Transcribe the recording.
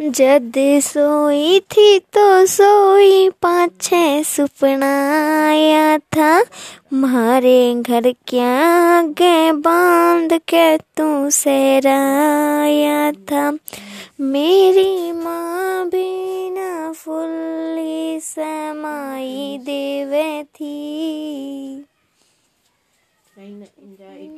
जद सोई थी तो सोई पाँच छः सपना आया था। मारे घर क्या आगे बाँध के तू सहराया था। मेरी माँ भी न फुल्ली समाई देवे थी।